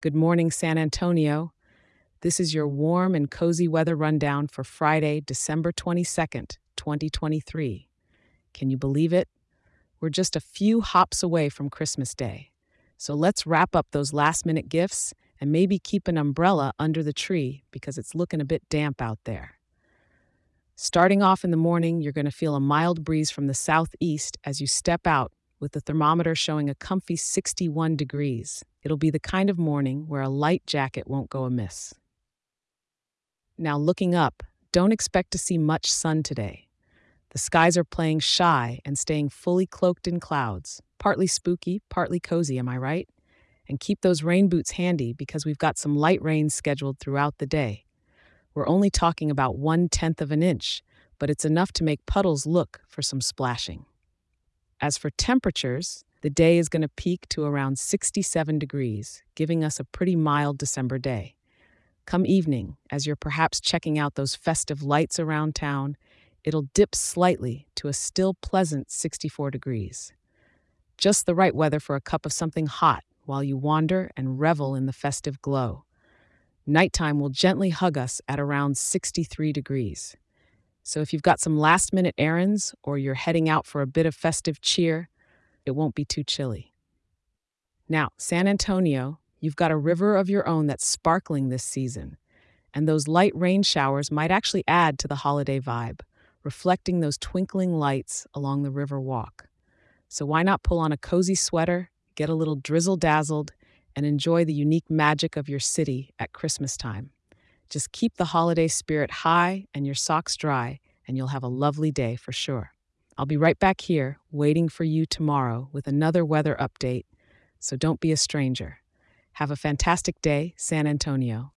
Good morning, San Antonio. This is your warm and cozy weather rundown for Friday, December 22nd, 2023. Can you believe it? We're just a few hops away from Christmas Day. So let's wrap up those last minute gifts and maybe keep an umbrella under the tree because it's looking a bit damp out there. Starting off in the morning, you're going to feel a mild breeze from the southeast as you step out with the thermometer showing a comfy 61 degrees. It'll be the kind of morning where a light jacket won't go amiss. Now, looking up, don't expect to see much sun today. The skies are playing shy and staying fully cloaked in clouds, partly spooky, partly cozy, am I right? And keep those rain boots handy because we've got some light rain scheduled throughout the day. We're only talking about one tenth of an inch, but it's enough to make puddles look for some splashing. As for temperatures, the day is going to peak to around 67 degrees, giving us a pretty mild December day. Come evening, as you're perhaps checking out those festive lights around town, it'll dip slightly to a still pleasant 64 degrees. Just the right weather for a cup of something hot while you wander and revel in the festive glow. Nighttime will gently hug us at around 63 degrees. So if you've got some last minute errands or you're heading out for a bit of festive cheer, it won't be too chilly. Now, San Antonio, you've got a river of your own that's sparkling this season, and those light rain showers might actually add to the holiday vibe, reflecting those twinkling lights along the river walk. So why not pull on a cozy sweater, get a little drizzle dazzled, and enjoy the unique magic of your city at Christmas time? Just keep the holiday spirit high and your socks dry, and you'll have a lovely day for sure. I'll be right back here waiting for you tomorrow with another weather update, so don't be a stranger. Have a fantastic day, San Antonio.